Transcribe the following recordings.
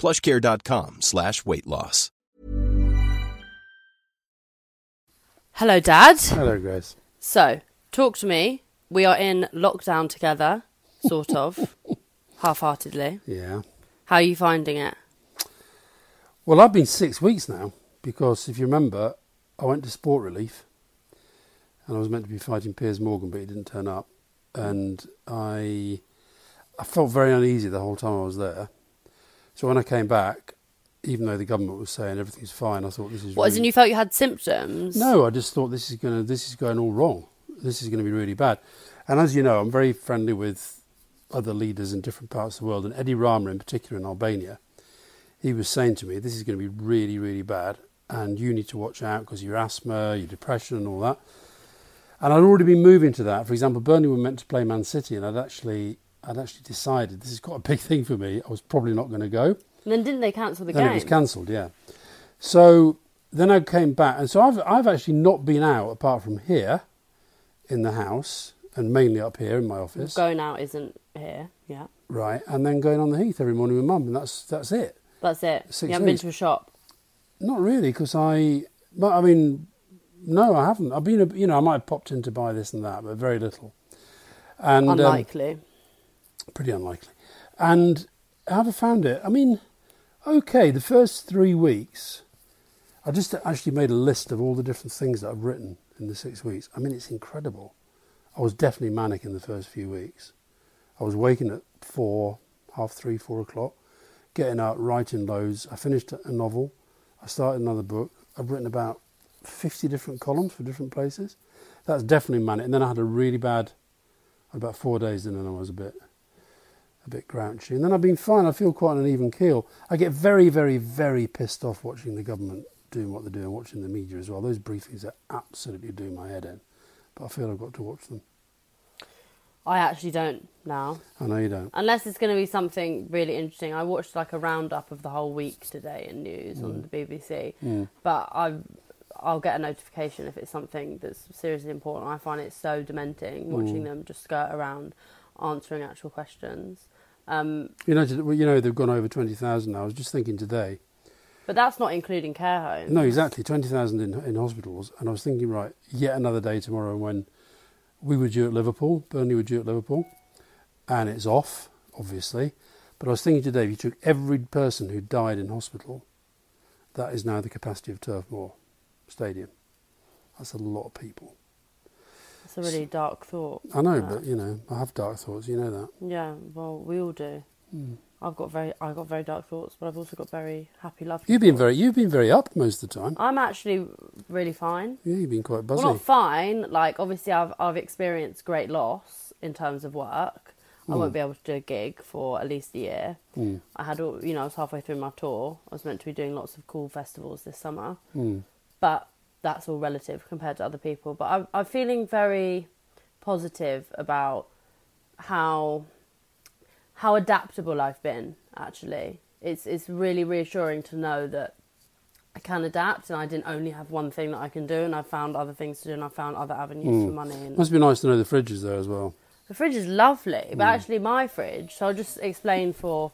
plushcare.com slash weight loss. Hello, Dad. Hello, Grace. So, talk to me. We are in lockdown together, sort of, half-heartedly. Yeah. How are you finding it? Well, I've been six weeks now because if you remember, I went to Sport Relief and I was meant to be fighting Piers Morgan, but he didn't turn up. And I, I felt very uneasy the whole time I was there. So when I came back, even though the government was saying everything's fine, I thought this is What, as really- in you felt you had symptoms? No, I just thought this is gonna this is going all wrong. This is going to be really bad. And as you know, I'm very friendly with other leaders in different parts of the world, and Edi Rama in particular in Albania. He was saying to me, "This is going to be really, really bad, and you need to watch out because your asthma, your depression, and all that." And I'd already been moving to that. For example, Burnley were meant to play Man City, and I'd actually, I'd actually decided this is quite a big thing for me. I was probably not going to go. And then didn't they cancel the Then game? it was cancelled, yeah. So then I came back, and so I've I've actually not been out apart from here, in the house, and mainly up here in my office, Going out isn't here. Yeah, right, and then going on the heath every morning with mum, and that's that's it. that's it. Six you haven't been weeks. to a shop. Not really, because I, but I mean, no, I haven't. I've been, a- you know, I might have popped in to buy this and that, but very little, and um, Unlikely. Pretty unlikely. And have I found it? I mean, okay, the first three weeks, I just actually made a list of all the different things that I've written in the six weeks. I mean, it's incredible. I was definitely manic in the first few weeks. I was waking at four, half three, four o'clock, getting out, writing loads. I finished a novel. I started another book. I've written about 50 different columns for different places. That's definitely manic. And then I had a really bad, about four days in, and I was a bit a bit grouchy. And then I've been fine. I feel quite an even keel. I get very, very, very pissed off watching the government doing what they're doing, watching the media as well. Those briefings are absolutely doing my head in. But I feel I've got to watch them. I actually don't now. I know you don't. Unless it's going to be something really interesting. I watched like a roundup of the whole week today in news Mm. on the BBC, but I, I'll get a notification if it's something that's seriously important. I find it so dementing Mm. watching them just skirt around answering actual questions. Um, You know, well, you know they've gone over 20,000 now. I was just thinking today. but that's not including care homes. No, exactly. 20,000 in, in hospitals. And I was thinking, right, yet another day tomorrow when we were due at Liverpool, Burnley were due at Liverpool, and it's off, obviously. But I was thinking today, if you took every person who died in hospital, that is now the capacity of Turf Moor Stadium. That's a lot of people. It's a really dark thought. I know, that. but you know, I have dark thoughts. You know that. yeah, well, we all do. Hmm. I've got very, I've got very dark thoughts, but I've also got very happy, lovely. You've been thoughts. very, you've been very up most of the time. I'm actually really fine. Yeah, you've been quite buzzy. Well, not fine. Like obviously, I've I've experienced great loss in terms of work. I won't be able to do a gig for at least a year. Mm. I had, all you know, I was halfway through my tour. I was meant to be doing lots of cool festivals this summer, Mm. but that's all relative compared to other people. But I'm I'm feeling very positive about how how adaptable I've been. Actually, it's it's really reassuring to know that I can adapt, and I didn't only have one thing that I can do, and I found other things to do, and I found other avenues for hmm. money. And Must be nice to know the fridge is there as well. the fridge is lovely, but hmm. actually my fridge. So I'll just explain for.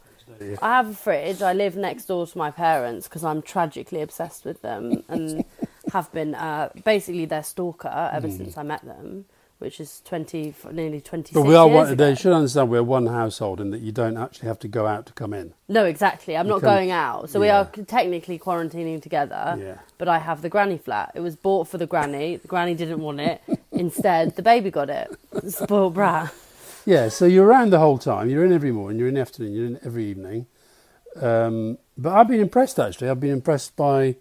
I have a fridge. I live next door to my parents because I'm tragically obsessed with them and have been uh, basically their stalker ever since I met them. which is 20, nearly twenty. But we are years one, they should understand we're one household in that you don't actually have to go out to come in. No, exactly. I'm You not can't- going out. So we are technically quarantining together. Yeah. But I have the granny flat. It was bought for the granny. The granny didn't want it. Instead, the baby got it. Spoiled brat. Yeah, so you're around the whole time. You're in every morning, you're in the afternoon, you're in every evening. Um, but I've been impressed actually. I've been impressed by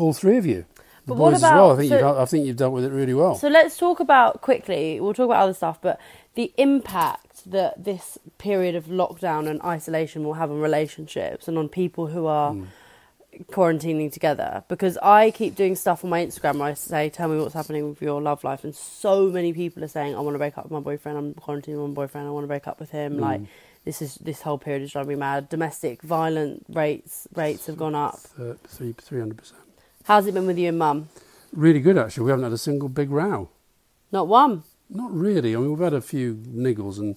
all three of you. The But what boys as well. I think so- you've, I think you've dealt with it really well. So let's talk about quickly. We'll talk about other stuff, but the impact that this period of lockdown and isolation will have on relationships and on people who are Hmm. quarantining together. Because I keep doing stuff on my Instagram where I say, "Tell me what's happening with your love life," and so many people are saying, "I want to break up with my boyfriend. I'm quarantining with my boyfriend. I want to break up with him." Hmm. Like this is this whole period is driving me mad. Domestic violent rates rates have gone up. Three, 300%. How's it been with you and mum? Really good actually. We haven't had a single big row. Not one. Not really. I mean, we've had a few niggles and,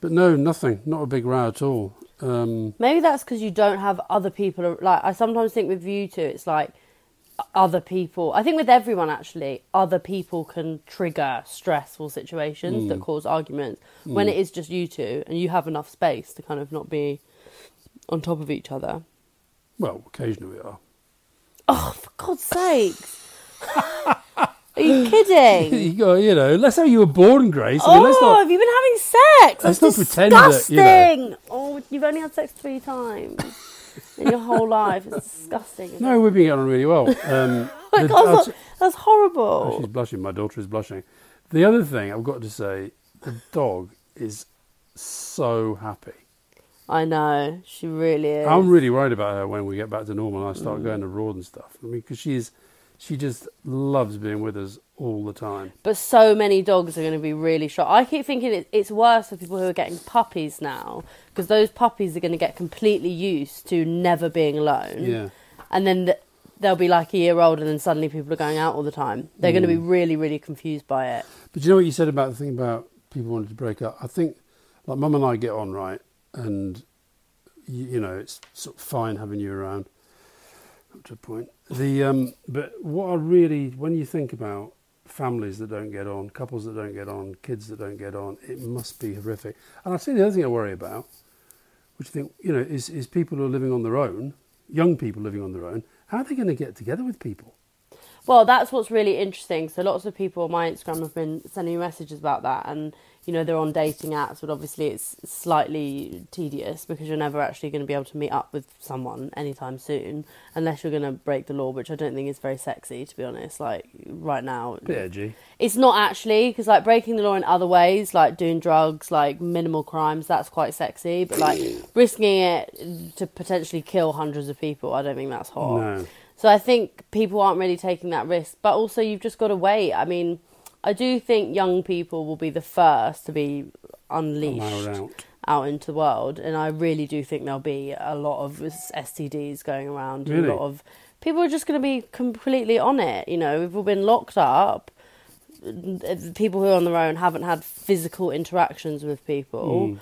but no, nothing. Not a big row at all. Um, Maybe that's because you don't have other people. Like I sometimes think with you two, it's like other people. I think with everyone actually, other people can trigger stressful situations that cause arguments. When it is just you two, and you have enough space to kind of not be on top of each other. well, occasionally we are. Oh, for God's sakes! Are you kidding? you, go, you know, let's say you were born, Grace. I mean, oh, let's not. have you been having sex? Let's That's not pretend that, disgusting. you know. Oh, you've only had sex three times in your whole life. It's disgusting. isn't No, we've been getting on really well. Um, Oh the- I'll that's, t- that's Oh, horrible. she's blushing. My daughter is blushing. The other thing I've got to say, the dog is so happy. I know she really is. I'm really worried about her when we get back to normal and I Mm. start going abroad and stuff. I mean, because she's she just loves being with us all the time. but so many dogs are going to be really shocked. I keep thinking it, it's worse for people who are getting puppies now because those puppies are going to get completely used to never being alone. Yeah. and then th- they'll be like a year old, and then suddenly people are going out all the time. They're going to be Mm. really, really confused by it. But you know what you said about the thing about people wanting to break up? I think, like, Mum and I get on right, and, you, you know, it's sort of fine having you around up to a point. The, um, but what I really, when you think about families that don't get on, couples that don't get on, kids that don't get on, it must be horrific. And I say the other thing I worry about, which I think, you know, is, is people who are living on their own, young people living on their own, how are they going to get together with people? Well, that's what's really interesting. So lots of people on my Instagram have been sending me messages about that, and you know they're on dating apps, but obviously it's slightly tedious because you're never actually going to be able to meet up with someone anytime soon, unless you're going to break the law, which I don't think is very sexy, to be honest. Like right now, Bit edgy. it's not actually because like breaking the law in other ways, like doing drugs, like minimal crimes, that's quite sexy. But like risking it to potentially kill hundreds of people, I don't think that's hot. No. So I think people aren't really taking that risk. But also, you've just got to wait. I mean, I do think young people will be the first to be unleashed out. into the world, and I really do think there'll be a lot of STDs going around. Really? A lot of people are just going to be completely on it. You know, we've all been locked up. People who are on their own haven't had physical interactions with people. Mm.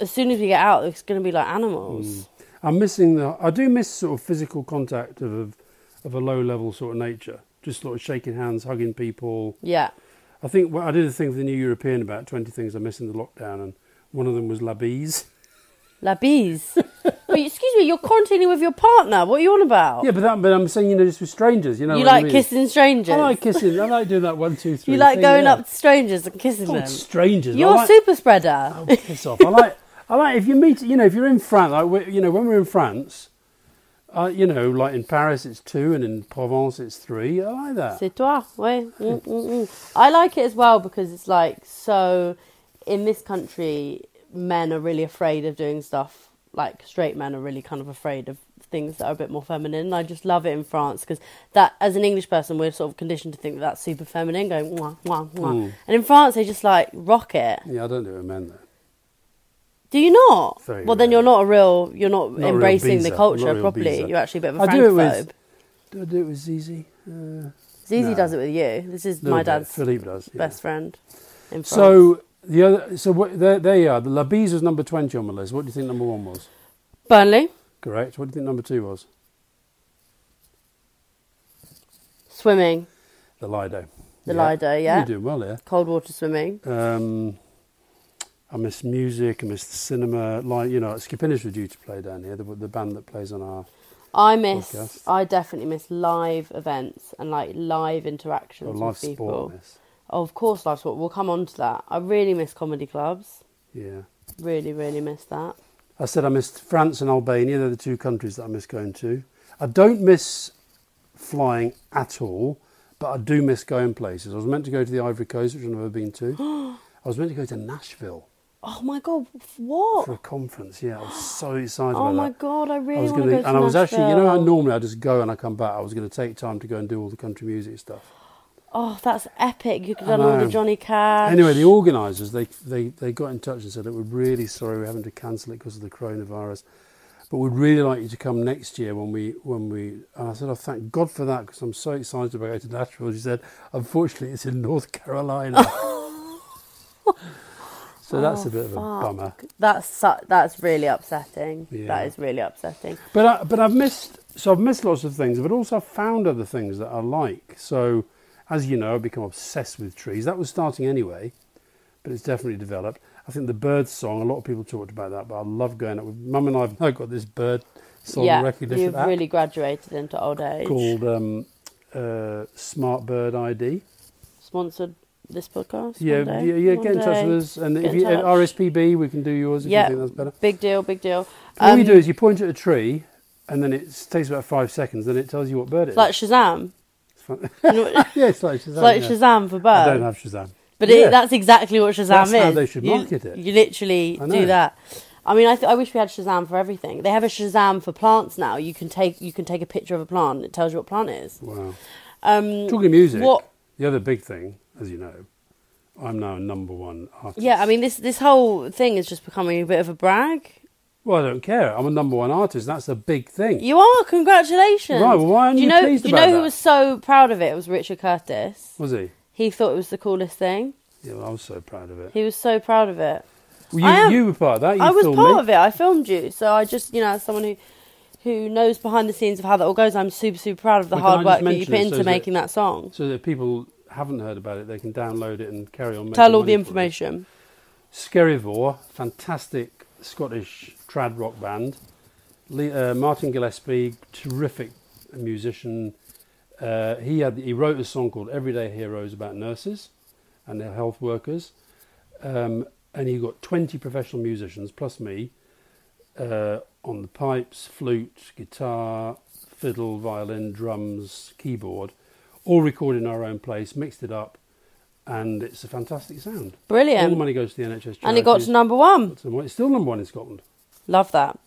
As soon as we get out, it's going to be like animals. Mm. I'm missing the. I do miss sort of physical contact of of a low level sort of nature. Just sort of shaking hands, hugging people. Yeah. I think well, I did a thing for the New European about 20 things I miss in the lockdown, and one of them was la bise. La bise. Wait, excuse me, you're quarantining with your partner. What are you on about? Yeah, but that. But I'm saying you know just with strangers. You know. you what I like mean? kissing strangers. I like kissing. I like doing that one, two, three. you like thing, going yeah. up to strangers and kissing them. strangers. You're I a like, super spreader. Oh, piss off. I like. I like if you meet. You know, if you're in France, like you know, when we're in France. Uh, you know, like in Paris it's two, and in Provence it's three. I like that. C'est toi, ouais. Mm, mm, mm. I like it as well because it's like so. In this country, men are really afraid of doing stuff. Like straight men are really kind of afraid of things that are a bit more feminine. And I just love it in France because that, as an English person, we're sort of conditioned to think that that's super feminine, going. Mm. And in France, they just like rock it. Yeah, I don't do it with men though. Do you not? Very well, then rare. you're not a real. You're not, Not embracing the culture Not a real properly. beezer. You're actually a bit of a I do it with- Do I do it with Zizi? Uh, Zizi No. does it with you. This is little my bit. dad's Philippe does. yeah. best friend. In France. So the other, so what, there, there you are. The La Bise was number twenty on my list. What do you think number one was? Burnley, Correct. What do you think number two was? swimming. The Lido. The Yeah. Lido, yeah. You're doing well there. Cold water swimming. Um, I miss music. I miss the cinema. Like you know, Skipinnish were due to play down here. The, the band that plays on our I miss. Podcast. I definitely miss live events and like live interactions or live with people. Oh, of course, live sport. We'll come on to that. I really miss comedy clubs. Yeah. Really, really miss that. I said I missed France and Albania. They're the two countries that I miss going to. I don't miss flying at all, but I do miss going places. I was meant to go to the Ivory Coast, which I've never been to. I was meant to go to Nashville Oh my god, what? for a conference. Yeah, I was so excited Oh my that. god, I I really was want to gonna, go to and I was actually, you know, how normally I just go and I come back. I was going to take time to go and do all the country music stuff. Oh, that's epic! You could I have done all the. Johnny Cash. Anyway, the organisers they, they they got in touch and said that we're really sorry we're having to cancel it because of the coronavirus, but we'd really like you to come next year when we when we. And I said, oh, thank God for that because I'm so excited about going to Nashville. She said, unfortunately, it's in North Carolina. so that's a bit of a bummer. That's su- that's really upsetting. Yeah. That is really upsetting. But I, but I've missed so I've missed lots of things, but also I've found other things that I like. So as you know, I've become obsessed with trees. That was starting anyway, but it's definitely developed. I think the bird song. A lot of people talked about that, but I love going out with Mum and I. Have now got this bird song yeah, recognition you've app really graduated into old age. called um, uh, Smart Bird ID. Sponsored this podcast. Yeah, day? yeah, yeah. Get in touch with us, and Get if you at. RSPB, we can do yours if Yeah, you think that's better. big deal, big deal. All you Um, do is you point at a tree, and then it takes about five seconds, and it tells you what bird it is. Like Shazam. It's fun. You yeah, it's like Shazam. It's like yeah. Shazam for birds I don't have Shazam. But Yeah. it, that's exactly what Shazam That's is. how they should You- market it. You literally do that. I mean, I, th- I wish we had Shazam for everything. They have a Shazam for plants now. You can take you can take a picture of a plant. It tells you what plant it is. Wow. Um, Talking of music, What? the other big thing, as you know, I'm now a number one artist. yeah, I mean this this whole thing is just becoming a bit of a brag. Well, I don't care. I'm a number one artist. That's a big thing. You are. Congratulations. Right, well, why aren't do you you know? pleased do you know who that? was so proud of it? It was Richard Curtis. Was he? He thought it was the coolest thing. Yeah, well, I was so proud of it. He was so proud of it. Well, I you, am- you were part of that. You I was part me. of it. I filmed you, so I just, you know, as someone who who knows behind the scenes of how that all goes, I'm super, super proud of the Well, hard work that you put into so that- making that song. So that people haven't heard about it, they can download it and carry on. Tell all the money for it. information. Skerryvore, fantastic Scottish trad rock band. Le- uh, Martin Gillespie, terrific musician. Uh, he had he wrote a song called "Everyday Heroes" about nurses and their health workers, um, and he got twenty professional musicians plus me uh, on the pipes, flute, guitar, fiddle, violin, drums, keyboard, all recorded in our own place, mixed it up, and it's a fantastic sound. Brilliant. All the money goes to the NHS. And it got to number one. It's still number one in Scotland. Love that.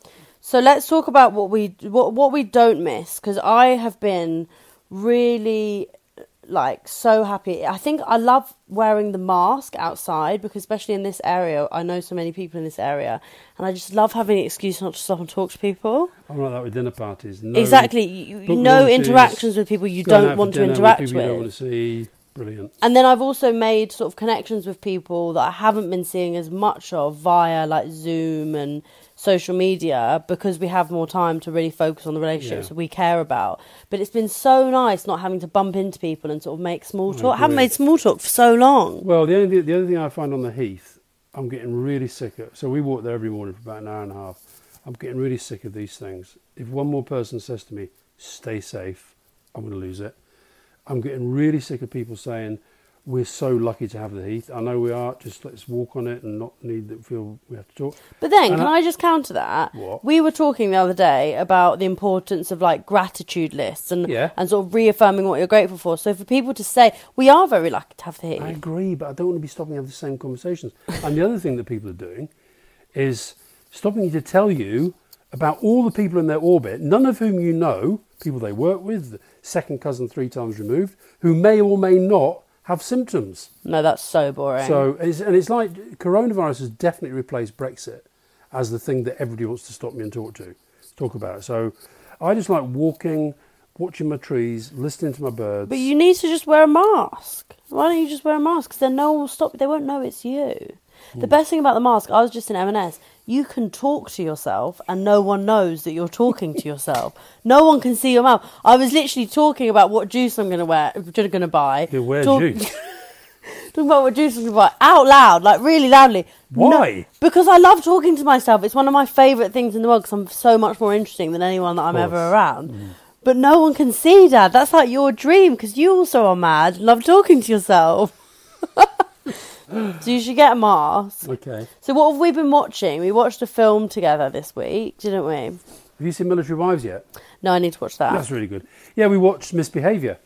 So let's talk about what we what what we don't miss because I have been really like so happy. I think I love wearing the mask outside because especially in this area, I know so many people in this area, and I just love having an excuse not to stop and talk to people. I'm like that with dinner parties. No exactly, you, no interactions with people you don't want to with interact with. You don't want to see. Brilliant. And then I've also made sort of connections with people that I haven't been seeing as much of via like Zoom and social media because we have more time to really focus on the relationships Yeah. that we care about. But it's been so nice not having to bump into people and sort of make small talk. I haven't made small talk for so long. Well, the only the other thing I find on the heath, I'm getting really sick of. So we walk there every morning for about an hour and a half. I'm getting really sick of these things. If one more person says to me, "Stay safe," I'm going to lose it. I'm getting really sick of people saying, "We're so lucky to have the heath." I know we are. Just let's walk on it and not need to feel we have to talk. But then, And can I just counter that? What? We were talking the other day about the importance of like gratitude lists and Yeah. and sort of reaffirming what you're grateful for. So for people to say we are very lucky to have the heat, I agree, but I don't want to be stopping having the same conversations. and the other thing that people are doing is stopping you to tell you about all the people in their orbit, none of whom you know, people they work with, second cousin three times removed, who may or may not have symptoms. no, that's so boring. So, it's, and it's like coronavirus has definitely replaced Brexit as the thing that everybody wants to stop me and talk to, talk about. So, I just like walking, watching my trees, listening to my birds. But you need to just wear a mask. Why don't you just wear a mask? Because then no one will stop. They won't know it's you. The hmm. best thing about the mask, I was just in M&S. You can talk to yourself, and no one knows that you're talking to yourself. No one can see your mouth. I was literally talking about what juice I'm going to wear, going to buy. You wear Talk- juice. talking about what juice I'm going to buy out loud, like really loudly. No- Why? because I love talking to myself. It's one of my favourite things in the world because I'm so much more interesting than anyone that I'm ever course. Mm. around. But no one can see, Dad. That's like your dream because you also are mad love talking to yourself. so you should get a mask. Okay. So what have we been watching? We watched a film together this week, didn't we? Have you seen Military Wives yet? No, I need to watch that. That's really good. Yeah, we watched Misbehaviour.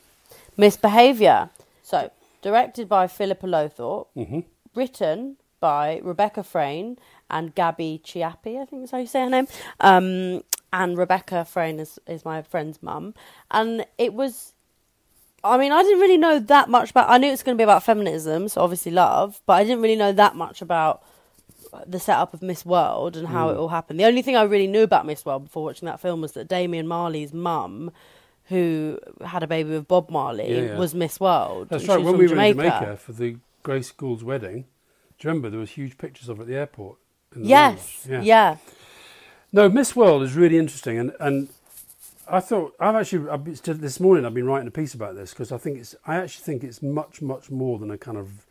Misbehaviour. So directed by Philippa Lowthorpe, Mm-hmm. written by Rebecca Frayn and Gaby Chiappe, I think is how you say her name. Um, and Rebecca Frayn is, is my friend's mum. And it was, I mean, I didn't really know that much about, I knew it was going to be about feminism, so obviously love, but I didn't really know that much about the setup of Miss World and how it Mm. all happened. The only thing I really knew about Miss World before watching that film was that Damian Marley's mum, who had a baby with Bob Marley, Yeah, yeah. was Miss World. That's right. When we were in Jamaica for the Grace Gould's wedding, do you remember there was huge pictures of her at the airport? in the Yes, lounge? yeah. No, Miss World is really interesting, and and I thought I've actually I've this morning I've been writing a piece about this because I think it's I actually think it's much much more than a kind of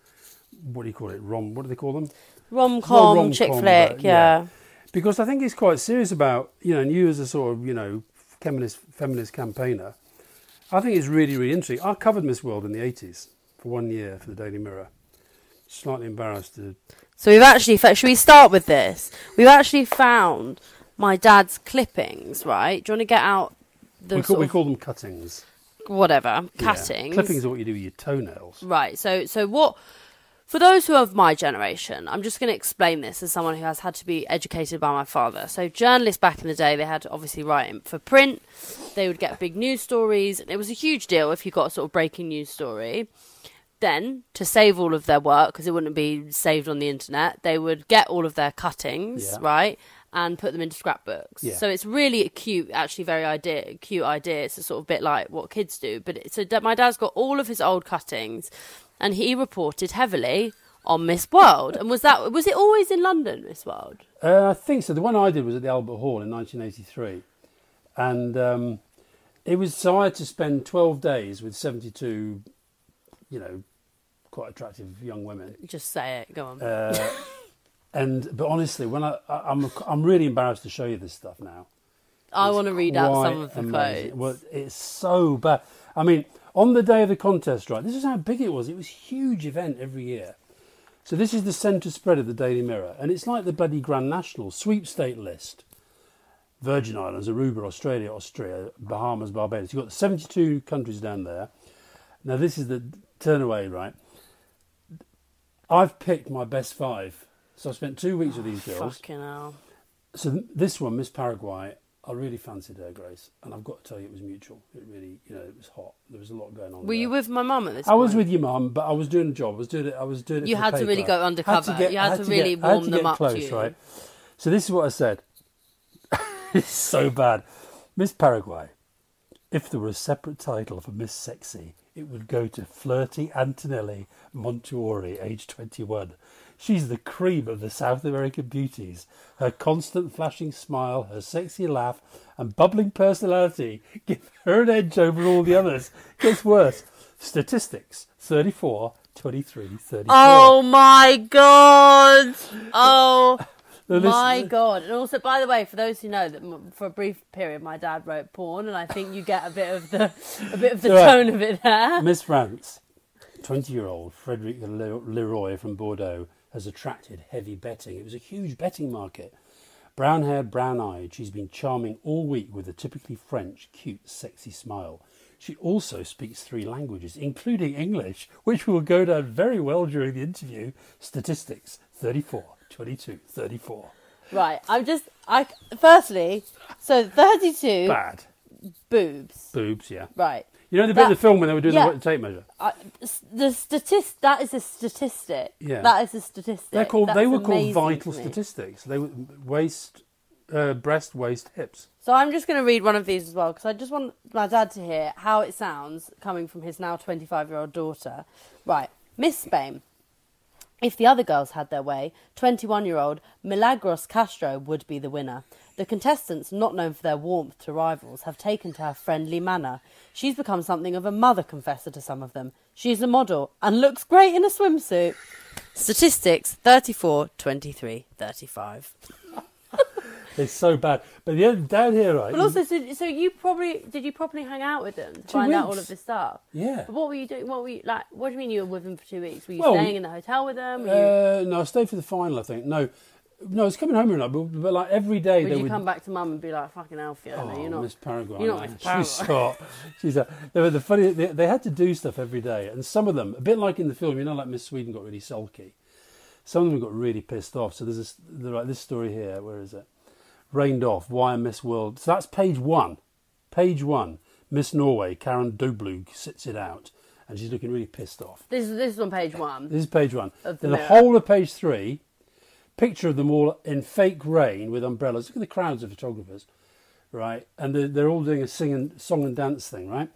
what do you call it rom what do they call them rom com rom-com, chick flick, yeah. because I think it's quite serious about you know and you as a sort of you know feminist feminist campaigner I think it's really really interesting I covered Miss World in the eighties for one year for the Daily Mirror slightly embarrassed to So we've actually, should we start with this? We've actually found my dad's clippings, right? Do you want to get out the we call, we call them cuttings whatever Yeah. cuttings? clippings are what you do with your toenails Right. So, so what? For those who are of my generation, I'm just going to explain this as someone who has had to be educated by my father. So, journalists back in the day, they had to obviously write for print. They would get big news stories, and it was a huge deal if you got a sort of breaking news story. Then, to save all of their work, because it wouldn't be saved on the internet, they would get all of their cuttings, Yeah. right, and put them into scrapbooks. Yeah. So it's really a cute, actually very idea, cute idea. It's a sort of bit like what kids do. But it, so my dad's got all of his old cuttings, and he reported heavily on Miss World. And was that was it always in London, Miss World? Uh, I think so. The one I did was at the Albert Hall in 1983, and um, it was so I had to spend 12 days with 72, you know, quite attractive young women. Just say it. Go on. Uh, and but honestly, when I, I I'm I'm really embarrassed to show you this stuff now. I It's want to read out some of the amazing. quotes. Well, it's so bad. I mean, on the day of the contest, right? This is how big it was. It was a huge event every year. So this is the centre spread of the Daily Mirror, and it's like the bloody Grand National sweepstake list. Virgin Islands, Aruba, Australia, Austria, Bahamas, Barbados. You've got 72 countries down there. Now this is the turn away, right? I've picked my best five. So I spent two weeks with these oh, girls. Fucking hell. So th- this one, Miss Paraguay, I really fancied her, Grace, and I've got to tell you, it was mutual. It really, you know, it was hot. There was a lot going on. Were you with my mum at this I was with your mum, but I was doing a job. I was doing it. I was doing it. You had to really go Had undercover. get- You had I to really get, had warm to them up to you. right? So this is what I said. it's so bad, Miss Paraguay. If there were a separate title for Miss Sexy, it would go to Flirty Antonelli Montuori, age 21. She's the cream of the South American beauties. Her constant flashing smile, her sexy laugh, and bubbling personality give her an edge over all the others. Gets worse. Statistics 34, 23, 34. Oh my god! Oh my god! And also, by the way, for those who know that for a brief period, my dad wrote porn, and I think you get a bit of the a bit of the Right. tone of it there. Miss France, 20 year old Frédérique Leroy from Bordeaux has attracted heavy betting. It was a huge betting market. Brown haired, brown eyed, she's been charming all week with a typically French, cute, sexy smile. She also speaks three languages, including English, which will go down very well during the interview. Statistics 34, 22, 34. Right, I'm just I firstly, so thirty-two Bad. boobs. Boobs, yeah. Right, You know the bit of the film when they were doing yeah. the tape measure? S- the statist that is a statistic. Yeah. that is a statistic. They're called. they were called vital statistics. They were waist, uh, breast, waist, hips. So I'm just going to read one of these as well because I just want my dad to hear how it sounds coming from his now 25 year old daughter. Right, Miss Spain. If the other girls had their way, 21 year old Milagros Castro would be the winner. The contestants, not known for their warmth to rivals, have taken to her friendly manner. She's become something of a mother confessor to some of them. She's a model and looks great in a swimsuit. Statistics 34, 23, 35. It's so bad. But the other, down here, right? But also, so, so you probably did you properly hang out with them to find out all of this stuff? Yeah. But what were you doing? What were you like? What do you mean you were with them for two weeks? Were you Well, staying in the hotel with them? You, Uh, no, I stayed for the final. I think no, no, it's coming home every night, but, but like every day would they you would. come back to mum and be like, "Fucking Fiona, Oh, you're not." Miss Paraguay. you're not. Miss Paraguay. She's hot. She's a, they were the funny. They, they had to do stuff every day, and some of them, a bit like in the film, you know, like Miss Sweden got really sulky. Some of them got really pissed off. So there's this, like this story here. Where is it? Rained off. Why a Miss World? So that's page one. Page one. Miss Norway, Karen Dobloug, sits it out, and she's looking really pissed off. This is this is on page one. This is page one. Then the whole of page three, picture of them all in fake rain with umbrellas. Look at the crowds of photographers, right? And they're, they're all doing a sing and, song and dance thing, right?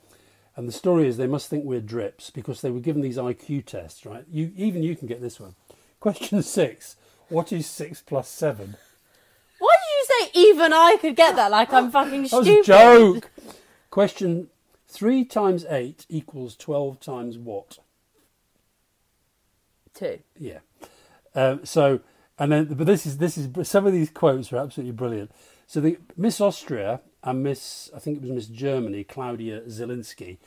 And the story is they must think we're drips because they were given these IQ tests, right? You even you can get this one. Question six: What is six plus seven? Why did you say even I could get that? Like I'm fucking stupid. That was a joke. Question: Three times eight equals twelve times what? Two. Yeah. Um, so, and then, but this is this is some of these quotes are absolutely brilliant. So the Miss Austria and Miss, I think it was Miss Germany, Claudia Zielinski.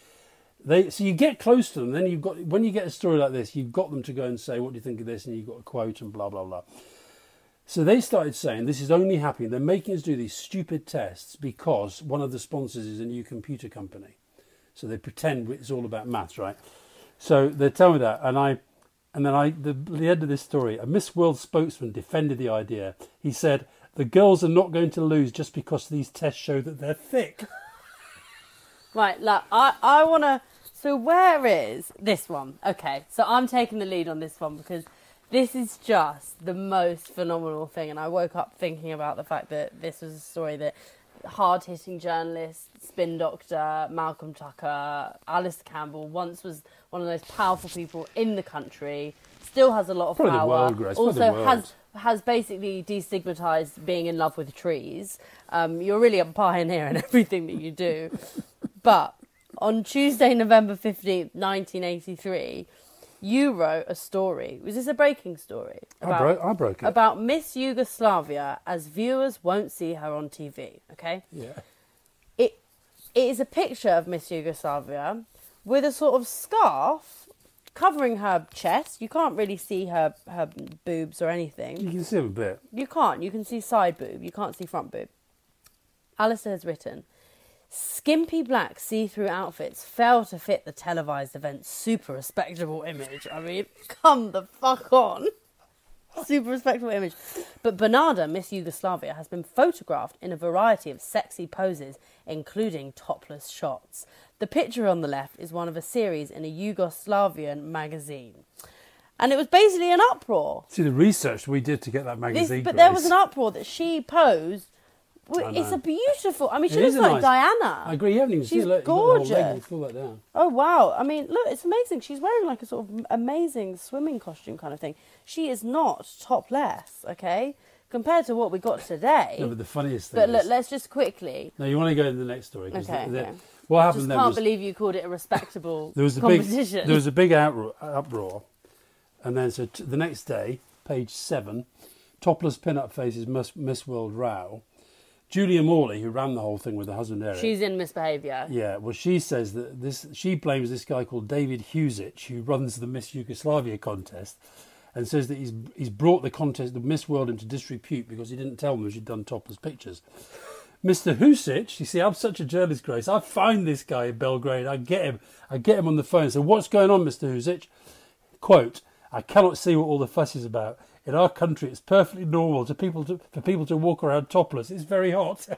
They so you get close to them, then you've got when you get a story like this, you've got them to go and say, "What do you think of this?" and you've got a quote and blah blah blah. So they started saying this is only happening. They're making us do these stupid tests because one of the sponsors is a new computer company. So they pretend it's all about maths, right? So they tell me that, and I, and then I, the, the end of this story, a Miss World spokesman defended the idea. He said the girls are not going to lose just because these tests show that they're thick. Right, like I, I want to. So where is this one? Okay, so I'm taking the lead on this one because this is just the most phenomenal thing, and I woke up thinking about the fact that this was a story that hard-hitting journalist, spin doctor Malcolm Tucker, Alastair Campbell once was one of the most powerful people in the country. Still has a lot of Probably power. world, Grace, also has has basically destigmatized being in love with trees. Um, you're really a pioneer in everything that you do. but on Tuesday, November 15th, 1983, you wrote a story. Was this a breaking story? I broke- I broke it. About Miss Yugoslavia as viewers won't see her on TV, okay? Yeah. It, it is a picture of Miss Yugoslavia with a sort of scarf covering her chest. You can't really see her, her boobs or anything. You can see them a bit. You can't. You can see side boob. You can't see front boob. Alastair has written, skimpy black see-through outfits fail to fit the televised event's super respectable image. I mean, come the fuck on. Super respectable image. But Bernarda, Miss Yugoslavia, has been photographed in a variety of sexy poses, including topless shots. The picture on the left is one of a series in a Yugoslavian magazine. And it was basically an uproar. See the research we did to get that This, magazine. but there was an uproar that she posed. Well, It's a beautiful. I mean, she It looks like nice- Diana. I agree. You haven't even She's seen it. Look, you've got the whole leg, gorgeous. Pull that down. Oh wow! I mean, look, it's amazing. She's wearing like a sort of amazing swimming costume kind of thing. She is not topless, okay, compared to what we got today. No, but the funniest thing. but look, is, let's just quickly. no, you want to go to the next story. Okay, the- the- okay. What happened Just then can't was believe you called it a respectable there was a big there was a big outroar, uproar, and then so t- the next day, page seven, topless pin-up faces Miss, Miss World row. Julia Morley, who ran the whole thing with her husband Eric, She's in misbehaviour. yeah, well, she says that this she blames this guy called David Husich, who runs the Miss Yugoslavia contest, and says that he's he's brought the contest, the Miss World, into disrepute because he didn't tell them she'd done topless pictures. Mr. Husic, you see, I'm such a journalist, Grace. I find this guy in Belgrade. I get him. I get him on the phone. So what's going on, Mr. Husic? Quote: I cannot see what all the fuss is about. In our country, it's perfectly normal to people to, for people to walk around topless. It's very hot.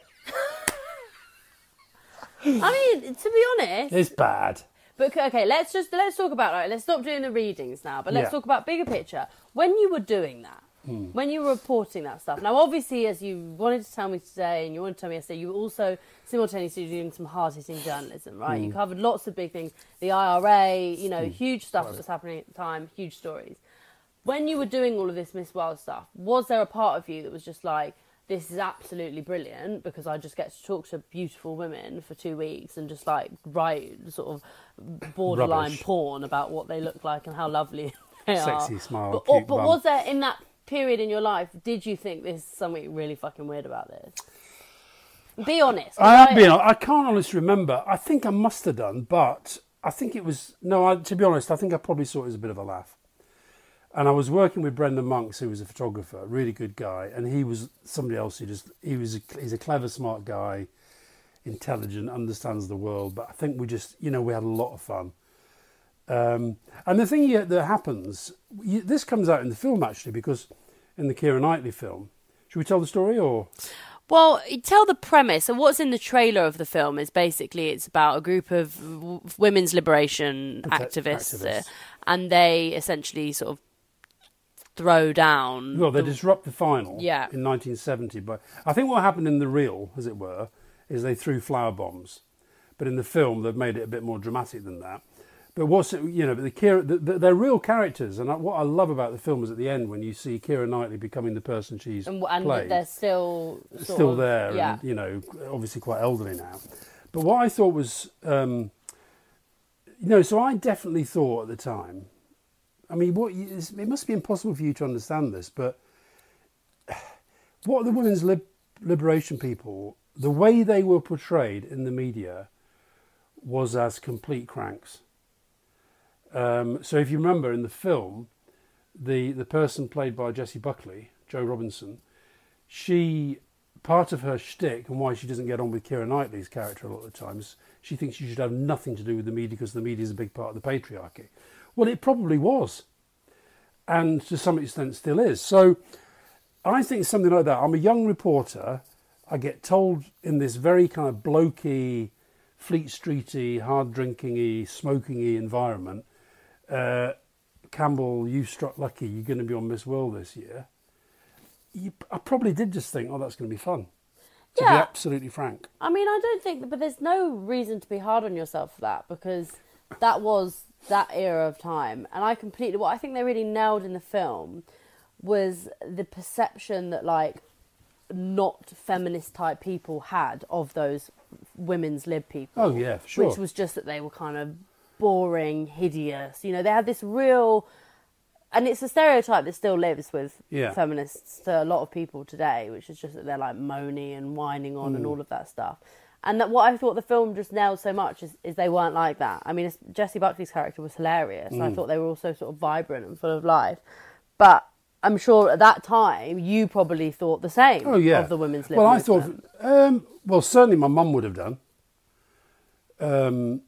I mean, to be honest, it's bad. But okay, let's just let's talk about right. Let's stop doing the readings now, but let's Yeah. talk about bigger picture. When you were doing that, Hmm. when you were reporting that stuff. Now, obviously, as you wanted to tell me today, and you wanted to tell me yesterday, you were also simultaneously doing some hard-hitting journalism, right? Hmm. You covered lots of big things, the IRA, you know, huge stuff that was happening at the time, huge stories. When you were doing all of this Miss World stuff, was there a part of you that was just like, this is absolutely brilliant because I just get to talk to beautiful women for two weeks and just like write sort of borderline Rubbish. porn about what they look like and how lovely they Sexy are. smile, But, or, but was there in that period in your life? Did you think there's something really fucking weird about this? Be honest. I been. I can't honestly remember. I think I must have done, but I think it was no. I, to be honest, I think I probably saw it as a bit of a laugh. And I was working with Brendan Monks, who was a photographer, a really good guy, and he was somebody else who just he was a, he's a clever, smart guy, intelligent, understands the world. But I think we just you know we had a lot of fun. Um, and the thing that happens, you, this comes out in the film actually, because in the Keira Knightley film, should we tell the story or? Well, tell the premise. So, what's in the trailer of the film is basically it's about a group of w- women's liberation Okay, activists, uh, activists. and they essentially sort of throw down. Well, they the- disrupt the final Yeah. in 1970. But I think what happened in the real, as it were, is they threw flower bombs. But in the film, they've made it a bit more dramatic than that. But what's it, you know, but the Keira, the, the, they're real characters, and what I love about the film is at the end when you see Keira Knightley becoming the person she's and, and played, they're still still of- there, Yeah. and you know, obviously quite elderly now. But what I thought was, um, you know, so I definitely thought at the time. I mean, what it must be impossible for you to understand this, but what the women's lib- liberation people, the way they were portrayed in the media, was as complete cranks. Um, so if you remember in the film, the the person played by Jessie Buckley, Jo Robinson, she part of her shtick and why she doesn't get on with Keira Knightley's character a lot of times, she thinks she should have nothing to do with the media because the media is a big part of the patriarchy. Well, it probably was, and to some extent still is. So, I think something like that. I'm a young reporter. I get told in this very kind of blokey, Fleet Streety, hard drinking-y, smoking-y environment, uh, Campbell, you struck lucky. You're going to be on Miss World this year. You, I probably did just think, oh, that's going to be fun. To be absolutely frank. I mean, I don't think, but there's no reason to be hard on yourself for that because that was that era of time. And I completely, what I think they really nailed in the film was the perception that, like, not feminist type people had of those women's lib people. Oh yeah, for sure. Which was just that they were kind of boring, hideous. You know, they had this real, and it's a stereotype that still lives with Yeah. feminists to a lot of people today, which is just that they're like moany and whining on and Mm. all of that stuff. And that what I thought the film just nailed so much is, is they weren't like that. I mean, Jessie Buckley's character was hilarious. Mm. I thought they were also sort of vibrant and full of life. But I'm sure at that time you probably thought the same oh yeah. of the women's lib Well, I thought. Um, well, certainly my mum would have done. Um,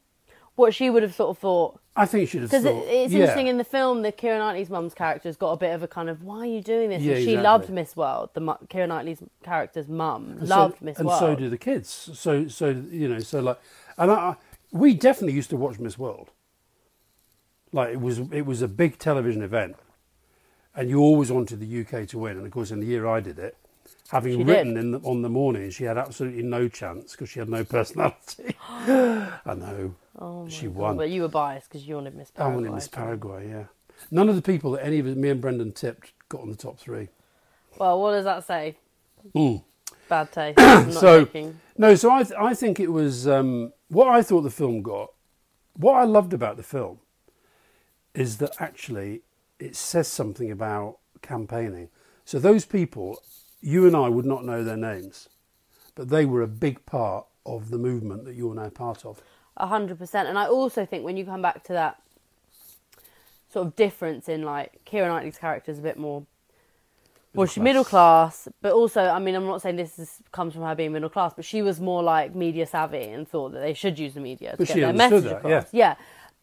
what she would have sort of thought I think she'd have Because it, it's yeah. interesting in the film that Keira Knightley's mum's character's got a bit of a kind of why are you doing this? Yeah, and she exactly. loved Miss World. The mu- Keira Knightley's character's mum And loved so, Miss and World. And so do the kids. So, so you know, so like, and I, I- we definitely used to watch Miss World. Like it was, it was a big television event, and you always wanted the UK to win. And of course, in the year I did it, having She written did. in the, on the morning, she had absolutely no chance because she had no personality. I know. Oh she God, won. But you were biased because you wanted Miss Paraguay. won in Miss Paraguay. Yeah. None of the people that any of me and Brendan tipped got on the top three. Well, what does that say? Mm. Bad taste. I'm not so joking. no, so I th- I think it was um, what I thought the film got. What I loved about the film is that actually it says something about campaigning. So those people, you and I would not know their names, but they were a big part of the movement that you're now part of. A hundred percent. And I also think when you come back to that sort of difference in like Keira Knightley's character is a bit more well, she's middle class, but also, I mean, I'm not saying this is, comes from her being middle class, but she was more like media savvy and thought that they should use the media to But get she their message that, across. Yeah.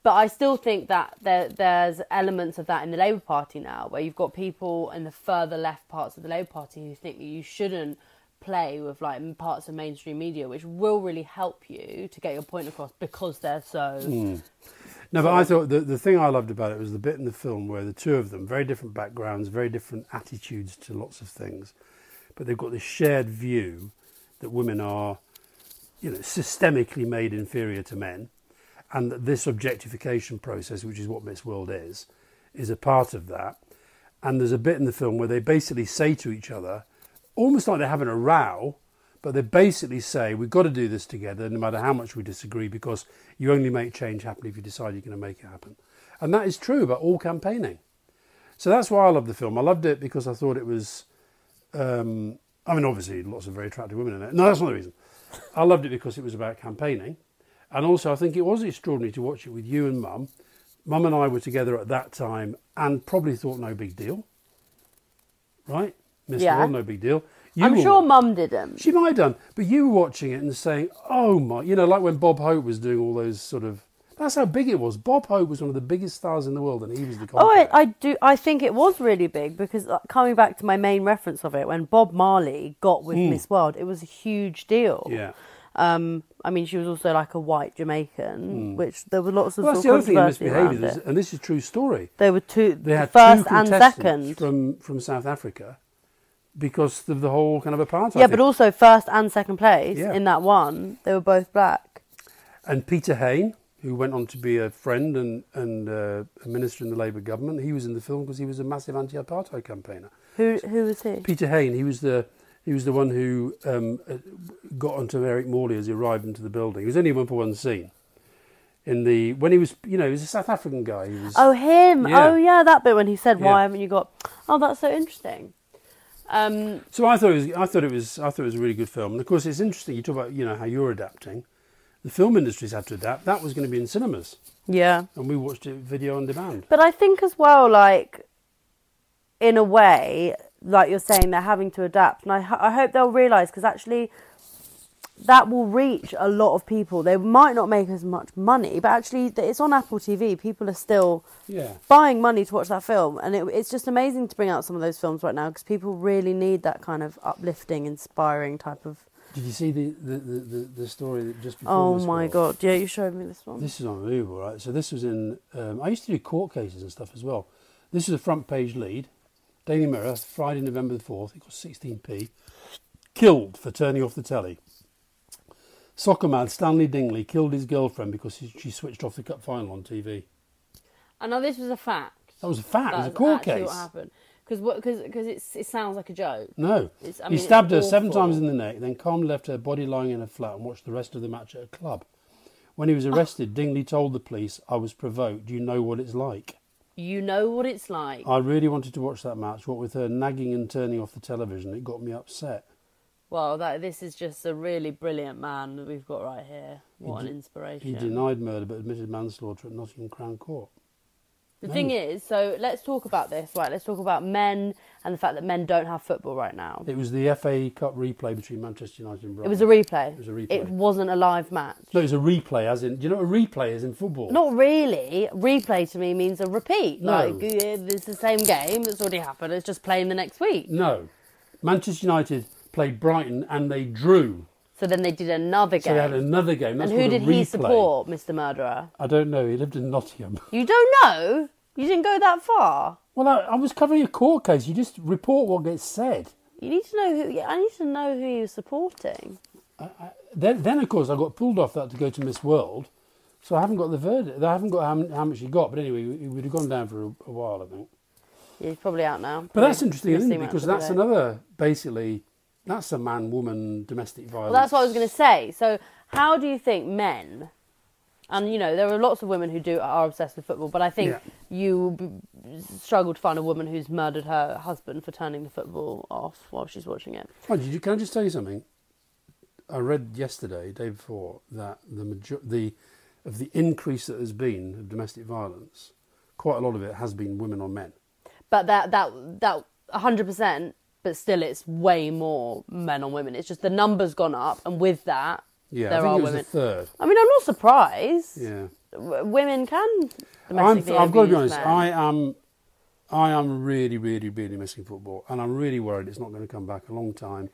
But I still think that there, there's elements of that in the Labour Party now, where you've got people in the further left parts of the Labour Party who think that you shouldn't play with like parts of mainstream media, which will really help you to get your point across because they're so. Hmm. No, but I thought the, the thing I loved about it was the bit in the film where the two of them, very different backgrounds, very different attitudes to lots of things, but they've got this shared view that women are, you know, systemically made inferior to men, and that this objectification process, which is what Miss World is, is a part of that. and there's a bit in the film where they basically say to each other, almost like they're having a row, but they basically say, We've got to do this together no matter how much we disagree because you only make change happen if you decide you're going to make it happen. And that is true about all campaigning. So that's why I love the film. I loved it because I thought it was, um, I mean, obviously, lots of very attractive women in it. No, that's not the reason. I loved it because it was about campaigning. And also, I think it was extraordinary to watch it with you and mum. Mum and I were together at that time and probably thought no big deal. Right? Missed Yeah. World, no big deal. You I'm were- sure Mum didn't. she might have done, but you were watching it and saying, "Oh my!" You know, like when Bob Hope was doing all those sort of. That's how big it was. Bob Hope was one of the biggest stars in the world, and he was the. Oh, I. I do. I think it was really big because uh, coming back to my main reference of it, when Bob Marley got with Miss World, it was a huge deal. Yeah. Um, I mean, she was also like a white Jamaican, which there were lots of. Well, that's the other thing in controversy around misbehaviour, and this is a true story. They were two, They had first two and second. from from South Africa because of the whole kind of apartheid. yeah, thing. but also first and second place Yeah. in that one. They were both black. and Peter Hain, who went on to be a friend and and uh, a minister in the Labour government, he was in the film because he was a massive anti-apartheid campaigner. Who who was he? Peter Hain, he was the he was the one who um, uh, got onto Eric Morley as he arrived into the building. He was only one for one scene. In the when he was, you know, he was a South African guy. He was, Oh, him. Yeah. Oh, yeah, that bit when he said, "Why Yeah. haven't you got?" Oh, that's so interesting. Um, So I thought it was, I thought it was, I thought it was a really good film. And of course, it's interesting. You talk about, you know, how you're adapting. The film industry's had to adapt. That was going to be in cinemas, yeah. and we watched it video on demand. But I think as well, like, in a way, like you're saying, they're having to adapt. And I, I hope they'll realise, because actually, that will reach a lot of people. They might not make as much money, but actually, it's on Apple TV. People are still Yeah. buying money to watch that film. And it, it's just amazing to bring out some of those films right now, because people really need that kind of uplifting, inspiring type of. Did you see the the, the, the, the story that just before? Oh my? God. Yeah, you showed me this one. This is unbelievable, right? So this was in. Um, I used to do court cases and stuff as well. This is a front page lead. Daily Mirror, Friday, November the fourth. It cost sixteen p. Killed for turning off the telly. Soccer man Stanley Dingley killed his girlfriend because she, switched off the cup final on TV. I know this was a fact. That was a fact. it was a court actually case. what happened. Because because because it sounds like a joke. No. It's- I he mean, it's stabbed her seven times in the neck, then calmly left her body lying in a flat and watched the rest of the match at a club. When he was arrested, Dingley told the police, I was provoked. You know what it's like? You know what it's like. I really wanted to watch that match. What with her nagging and turning off the television, it got me upset. Well, that this is just a really brilliant man that we've got right here. What an de- inspiration. He denied murder but admitted manslaughter at Nottingham Crown Court. The thing is, so let's talk about this, right? Let's talk about men and the fact that men don't have football right now. It was the FA Cup replay between Manchester United and It was a replay. It was a replay. It wasn't a live match. No, it was a replay, as in, do you know what a replay is in football? Not really. Replay to me means a repeat. No. Like it's the same game that's already happened. It's just playing the next week. No. Manchester United played Brighton and they drew. So then they did another game. So they had another game. That's and who did he replay. support, Mr. Murderer? I don't know. He lived in Nottingham. You don't know? You didn't go that far. Well, I, I was covering a court case. You just report what gets said. You need to know who. I need to know who you're supporting. Then, then of course, I got pulled off that to go to Miss World. So I haven't got the verdict. I haven't got how, how much he got. But anyway, he would have gone down for a, a while, I think. He's probably out now. But that's interesting, isn't it? Because that's of the day. another, basically, that's a man-woman domestic violence. Well, that's what I was going to say. So, how do you think men? And you know, there are lots of women who do are obsessed with football, but I think Yeah. you struggle to find a woman who's murdered her husband for turning the football off while she's watching it. Oh, did you, can I just tell you something? I read yesterday, day before, that the major- the of the increase that has been of domestic violence, quite a lot of it has been women on men. But that that that hundred percent. But still, it's way more men on women. It's just the numbers gone up, and with that, Yeah, there I think are it was women. the third. I mean, I'm not surprised. Yeah. W- Women can I'm, I've got to be honest. men. I am, I am really, really, really missing football, and I'm really worried it's not going to come back a long time,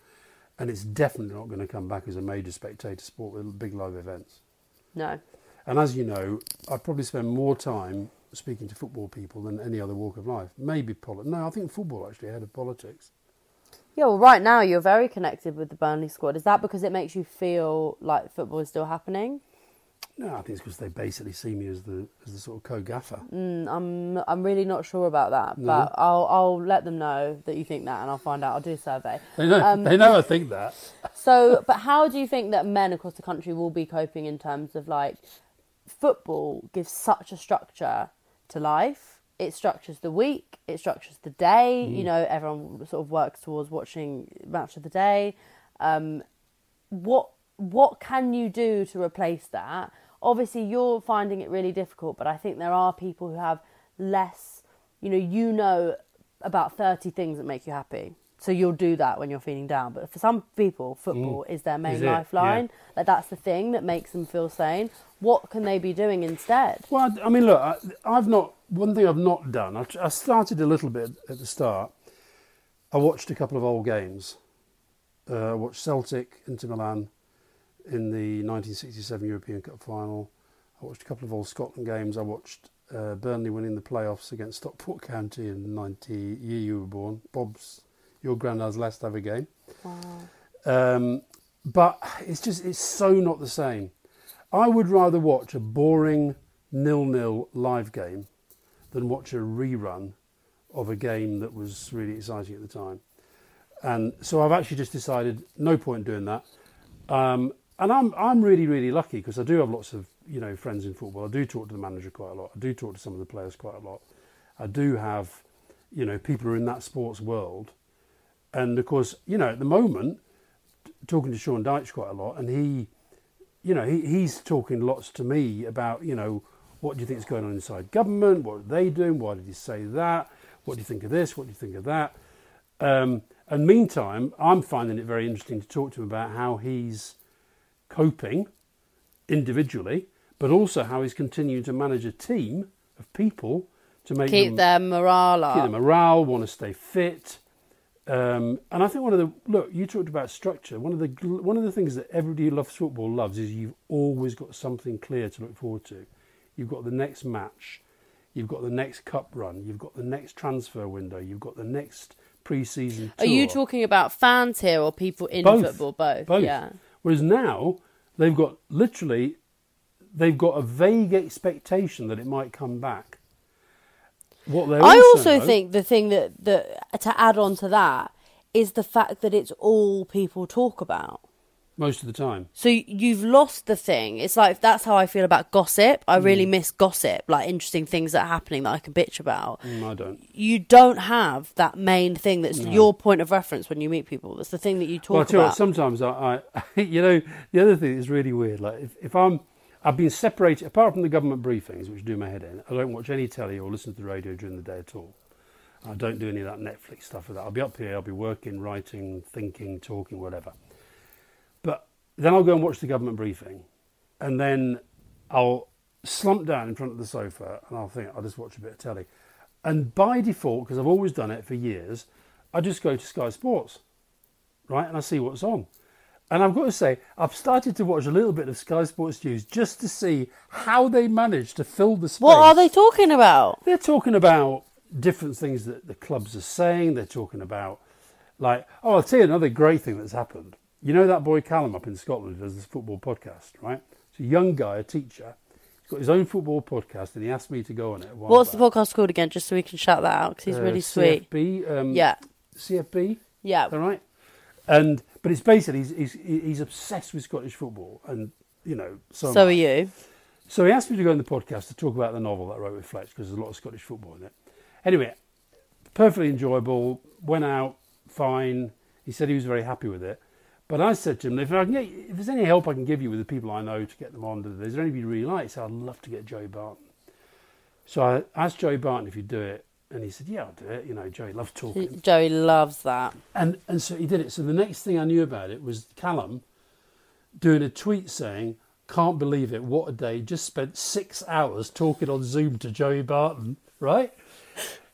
and it's definitely not going to come back as a major spectator sport with big live events. No. And as you know, I probably spend more time speaking to football people than any other walk of life. Maybe politics. No, I think football actually ahead of politics. Yeah, well, right now you're very connected with the Burnley squad. Is that because it makes you feel like football is still happening? No, I think it's because they basically see me as the as the sort of co-gaffer. Mm, I'm I'm really not sure about that, No. but I'll I'll let them know that you think that, and I'll find out. I'll do a survey. They know. Um, they know I think that. So, but how do you think that men across the country will be coping in terms of like football gives such a structure to life? It structures the week, it structures the day. Mm. You know, everyone sort of works towards watching match of the day. Um, what what can you do to replace that? Obviously, you're finding it really difficult, but I think there are people who have less. You know, you know about thirty things that make you happy, so you'll do that when you're feeling down. But for some people, football is their main Mm. Is it? lifeline. Like that's the thing that makes them feel sane. What can they be doing instead? Well, I mean, look, I, I've not. One thing I've not done. I, I started a little bit at the start. I watched a couple of old games. Uh, I watched Celtic Inter Milan in the 1967 European Cup final. I watched a couple of old Scotland games. I watched uh, Burnley winning the playoffs against Stockport County in 90 year you were born. Bob's, your granddad's last ever game. Um, but it's just it's so not the same. I would rather watch a boring nil-nil live game than watch a rerun of a game that was really exciting at the time. And so I've actually just decided no point doing that. Um, and I'm I'm really really lucky because I do have lots of you know friends in football. I do talk to the manager quite a lot. I do talk to some of the players quite a lot. I do have you know people who are in that sports world. And of course, you know, at the moment, talking to Sean Dyche quite a lot, and he, you know, he, he's talking lots to me about, you know, what do you think is going on inside government? What are they doing? Why did he say that? What do you think of this? What do you think of that? Um, and meantime, I'm finding it very interesting to talk to him about how he's coping individually, but also how he's continuing to manage a team of people to make Keep them their morale up. keep their morale, want to stay fit. Um, and I think one of the look you talked about structure. One of the one of the things that everybody who loves football loves is you've always got something clear to look forward to. You've got the next match, you've got the next cup run, you've got the next transfer window, you've got the next pre-season. Are you talking about fans here or people in Both. football? Both. Both. Yeah. Whereas now they've got literally, they've got a vague expectation that it might come back. What they I also know- think the thing that, that to add on to that is the fact that it's all people talk about. most of the time. So you've lost the thing. It's like that's how I feel about gossip. I Mm. really miss gossip, like interesting things that are happening that I can bitch about. Mm, I don't. You don't have that main thing that's your point of reference when you meet people. That's the thing that you talk Well, I tell you what, about. sometimes I, I, you know, the other thing is really weird. Like if, if I'm, I've been separated apart from the government briefings, which do my head in. I don't watch any telly or listen to the radio during the day at all. I don't do any of that Netflix stuff. With that, I'll be up here. I'll be working, writing, thinking, talking, whatever. But then I'll go and watch the government briefing, and then I'll slump down in front of the sofa and I'll think I'll just watch a bit of telly. And by default, because I've always done it for years, I just go to Sky Sports, right, and I see what's on. And I've got to say, I've started to watch a little bit of Sky Sports News just to see how they manage to fill the space. what are they talking about? They're talking about different things that the clubs are saying. They're talking about, like, oh, I'll tell you another great thing that's happened. You know that boy Callum up in Scotland who does this football podcast, right? It's a young guy, a teacher. He's got his own football podcast, and he asked me to go on it. What's the podcast called again? Just so we can shout that out because he's Uh, really sweet. CFB, um, Yeah, CFB. yeah. All right. And but it's basically he's, he's he's obsessed with Scottish football, and you know so. So are you? So he asked me to go on the podcast to talk about the novel that I wrote with Fletch because there's a lot of Scottish football in it. Anyway, perfectly enjoyable. Went out fine. He said he was very happy with it. But I said to him, if, I can get, if there's any help I can give you with the people I know to get them on, is there anybody you really like? He said, I'd love to get Joey Barton. So I asked Joey Barton if he'd do it, and he said, Yeah, I'll do it. You know, Joey loves talking. Joey loves that. And and so he did it. So the next thing I knew about it was Callum doing a tweet saying, "Can't believe it! What a day! Just spent six hours talking on Zoom to Joey Barton." Right?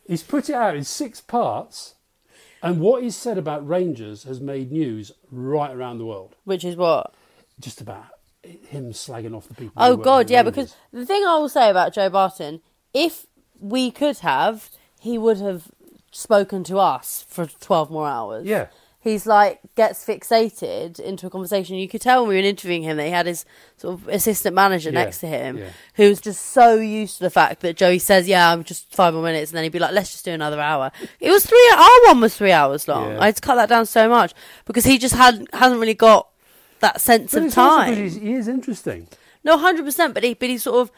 He's put it out in six parts, and what he's said about Rangers has made news right around the world. Which is what? Just about him slagging off the people. Oh God, yeah. Rangers. Because the thing I will say about Joe Barton, if we could have, he would have spoken to us for twelve more hours. yeah, he's like gets fixated into a conversation. You could tell when we were interviewing him that he had his sort of assistant manager Yeah, next to him, yeah. who was just so used to the fact that Joey says, "Yeah, I'm just five more minutes," and then he'd be like, "Let's just do another hour." It was three. Our one was three hours long. Yeah. I had to cut that down so much because he just hadn't hasn't really got that sense But of it's also 'cause time. he is interesting. No, hundred percent. But he, but he sort of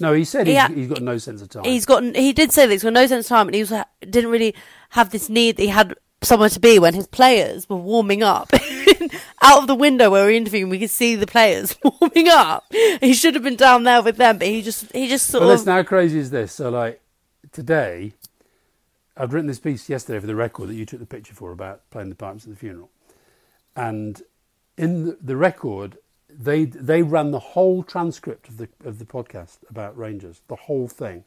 No, he said he's, Yeah. he's got no sense of time. he's got he did say that he's got no sense of time and he also didn't really have this need that he had somewhere to be when his players were warming up out of the window where we were interviewing we could see the players warming up he should have been down there with them but he just he just sort But of listen, how crazy is this? So, like, today, I'd written this piece yesterday for the record that you took the picture for about playing the pipes at the funeral. And in the, the record, they they ran the whole transcript of the of the podcast about Rangers, the whole thing.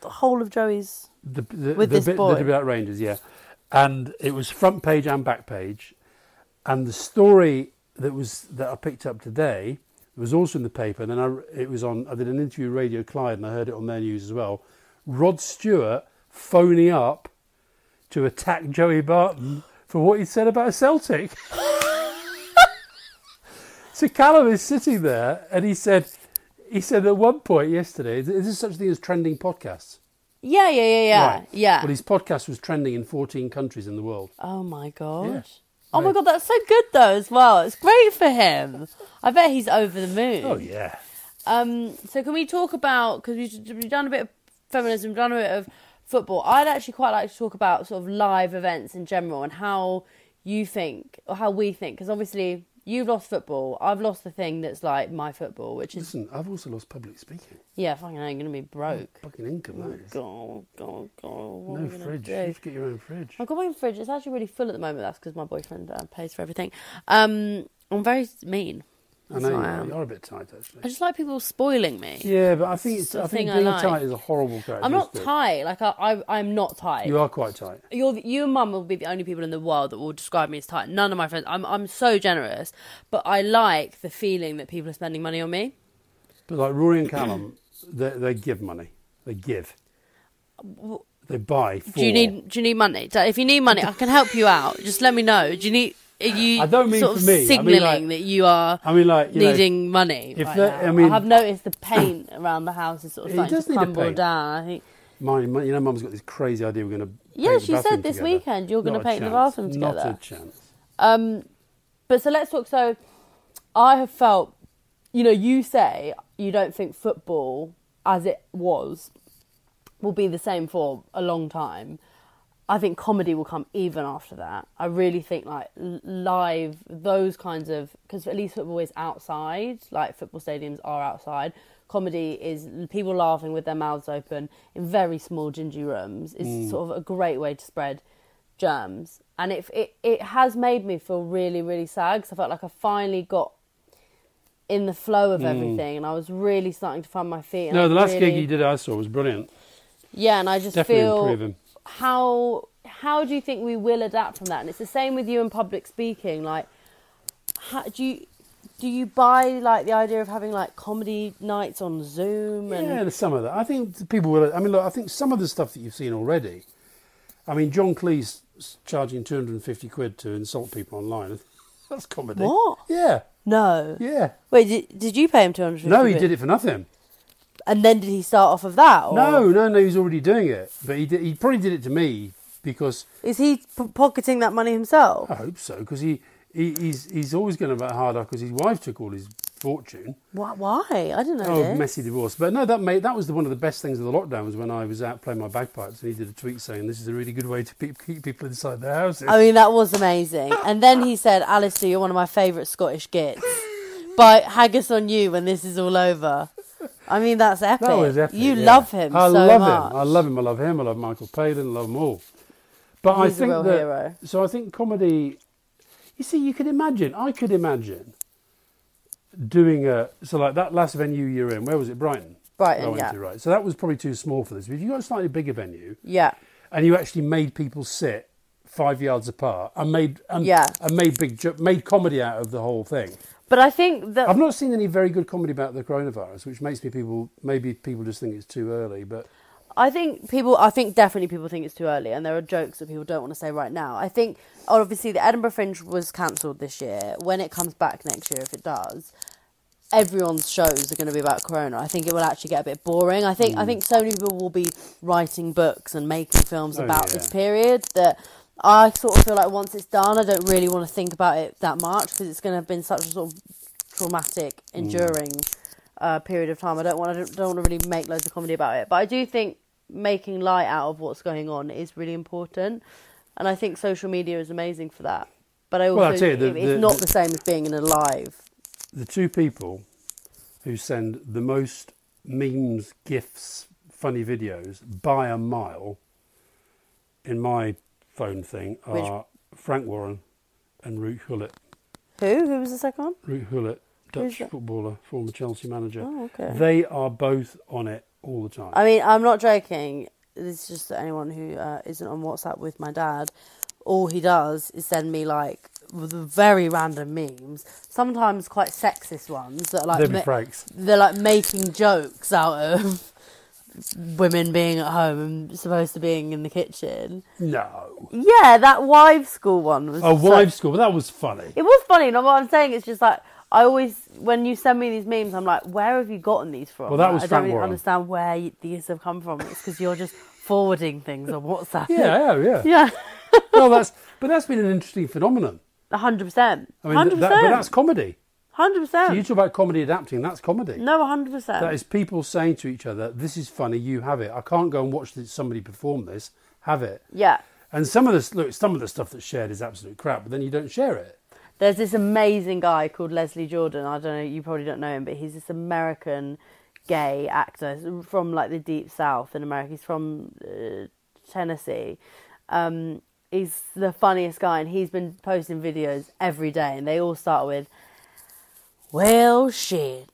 the whole of Joey's The, the, With the this bit, boy? the bit about Rangers, yeah. And it was front page and back page. And the story that was that I picked up today was also in the paper. And then I, it was on. I did an interview with Radio Clyde, and I heard it on their news as well. Rod Stewart phoning up to attack Joey Barton for what he said about Celtic. so Callum is sitting there, and he said, he said at one point yesterday, is there such a thing as trending podcasts? yeah yeah yeah yeah Right. yeah Well, his podcast was trending in 14 countries in the world. oh my god Yeah. oh my god that's so good though as well it's great for him I bet he's over the moon Oh, yeah. Um, so can we talk about because we've, we've done a bit of feminism, done a bit of football. I'd actually quite like to talk about sort of live events in general and how you think or how we think because obviously you've lost football. I've lost the thing that's like my football, which is Listen, I've also lost public speaking. yeah, fucking, I'm gonna be broke. Fucking income, that is. God, God, God, what am No I gonna fridge. You do? have to get your own fridge. I've got my own fridge. It's actually really full at the moment. That's because my boyfriend uh, pays for everything. Um, I'm very mean. I know you are. You are a bit tight, actually. I just like people spoiling me. Yeah, but I think it's, I think thing I being like. tight is a horrible characteristic. I'm not tight. Like I, I, I'm not tight. You are quite tight. You're, you and mum will be the only people in the world that will describe me as tight. None of my friends. I'm, I'm so generous, but I like the feeling that people are spending money on me. But like Rory and Callum, they, they give money. They give. They buy. For. Do you need Do you need money? So If you need money, I can help you out. Just let me know. Do you need? Are you I don't mean sort for of me. I mean, like- that you are I mean, like you know, needing money? if right? I mean- have noticed the paint around the house is sort of starting to crumble down. I think. Mine, mine- you know, Mum's got this crazy idea we're going to. Yeah, she said this weekend you're Not a paint the chance. bathroom Not together. a chance. Um, but so let's talk. So, I have felt, you know, you say you don't think football as it was will be the same for a long time. I think comedy will come even after that. I really think like live those kinds of because at least football is outside. Like football stadiums are outside. Comedy is people laughing with their mouths open in very small gingy rooms. Is mm. sort of a great way to spread germs, and it it it has made me feel really really sad because I felt like I finally got in the flow of mm. everything, and I was really starting to find my feet. and No, the last really, gig he did I saw was brilliant. yeah, and I just Definitely feel improve him. How how do you think we will adapt from that? And it's the same with you in public speaking. Like, how, do you do you buy like the idea of having like comedy nights on Zoom and Yeah, there's some of that. I think people will. I mean, look, I think some of the stuff that you've seen already. I mean, John Cleese charging 250 quid to insult people online. That's comedy. What? Yeah, no? yeah. Wait, did, did you pay him two hundred? No, he did it for nothing. And then did he start off of that? Or No, no, no. He's already doing it, but he did, he probably did it to me because is he p- pocketing that money himself? I hope so because he, he he's he's always going to about hard because his wife took all his fortune. Why? Why? I don't know Oh, this. messy divorce. But no, that made that was the, one of the best things of the lockdown was when I was out playing my bagpipes and he did a tweet saying this is a really good way to pe- keep people inside their houses. I mean, that was amazing. And then he said, Alastair, you're one of my favourite Scottish gits. But haggis on you when this is all over. I mean, that's epic. that was epic. You yeah. love him I so love much. him. I love him. I love him. I love Michael Palin. I love them all. But He's I think that hero. so. I think comedy. You see, you could imagine. I could imagine doing a so like that last venue you're in. Where was it? Brighton. Brighton, I went yeah. to, right. So that was probably too small for this. But if you got a slightly bigger venue Yeah. and you actually made people sit five yards apart and made and, Yeah. and made big made comedy out of the whole thing. But I think that. I've not seen any very good comedy about the coronavirus, which makes me people maybe people just think it's too early. But I think people. I think definitely people think it's too early, and there are jokes that people don't want to say right now. I think obviously the Edinburgh Fringe was cancelled this year. When it comes back next year, if it does, everyone's shows are going to be about Corona. I think it will actually get a bit boring. I think I hmm. think so many people will be writing books and making films Oh, about yeah. this period that. I sort of feel like once it's done, I don't really want to think about it that much because it's going to have been such a sort of traumatic, enduring uh, period of time. I don't want to don't want to really make loads of comedy about it, but I do think making light out of what's going on is really important, and I think social media is amazing for that. But I also Well, I you, the- it- it's not the- the same as being in a live. the two people who send the most memes, gifs, funny videos by a mile in my phone thing are Frank Warren and Ruud Gullit. Who? Who was the second one? Ruud Gullit, Dutch footballer, former Chelsea manager. Oh, okay. They are both on it all the time. I mean, I'm not joking. This is just anyone who uh, isn't on WhatsApp with my dad. All he does is send me like very random memes, sometimes quite sexist ones that are like Debbie ma- they're like making jokes out of women being at home and supposed to being in the kitchen. No. Yeah, that wives school one was. Oh, so- wives' school. That was funny. It was funny. And what I'm saying is just like I always, when you send me these memes, I'm like, where have you gotten these from? Well, that Like, was I don't really Warren. understand where you, these have come from. It's because you're just forwarding things on WhatsApp. Yeah, yeah, yeah. yeah, well, that's but that's been an interesting phenomenon. hundred percent, I mean, hundred that, but that's comedy. Hundred So you talk about comedy adapting. That's comedy. No, hundred percent. That is people saying to each other, "This is funny. You have it. I can't go and watch somebody perform this. Have it." Yeah. And some of this, look, some of the stuff that's shared is absolute crap, but then you don't share it. There's this amazing guy called Leslie Jordan. I don't know, you probably don't know him, but he's this American gay actor from like the deep south in America. He's from uh, Tennessee. Um, he's the funniest guy, and he's been posting videos every day, and they all start with, "Well, shit."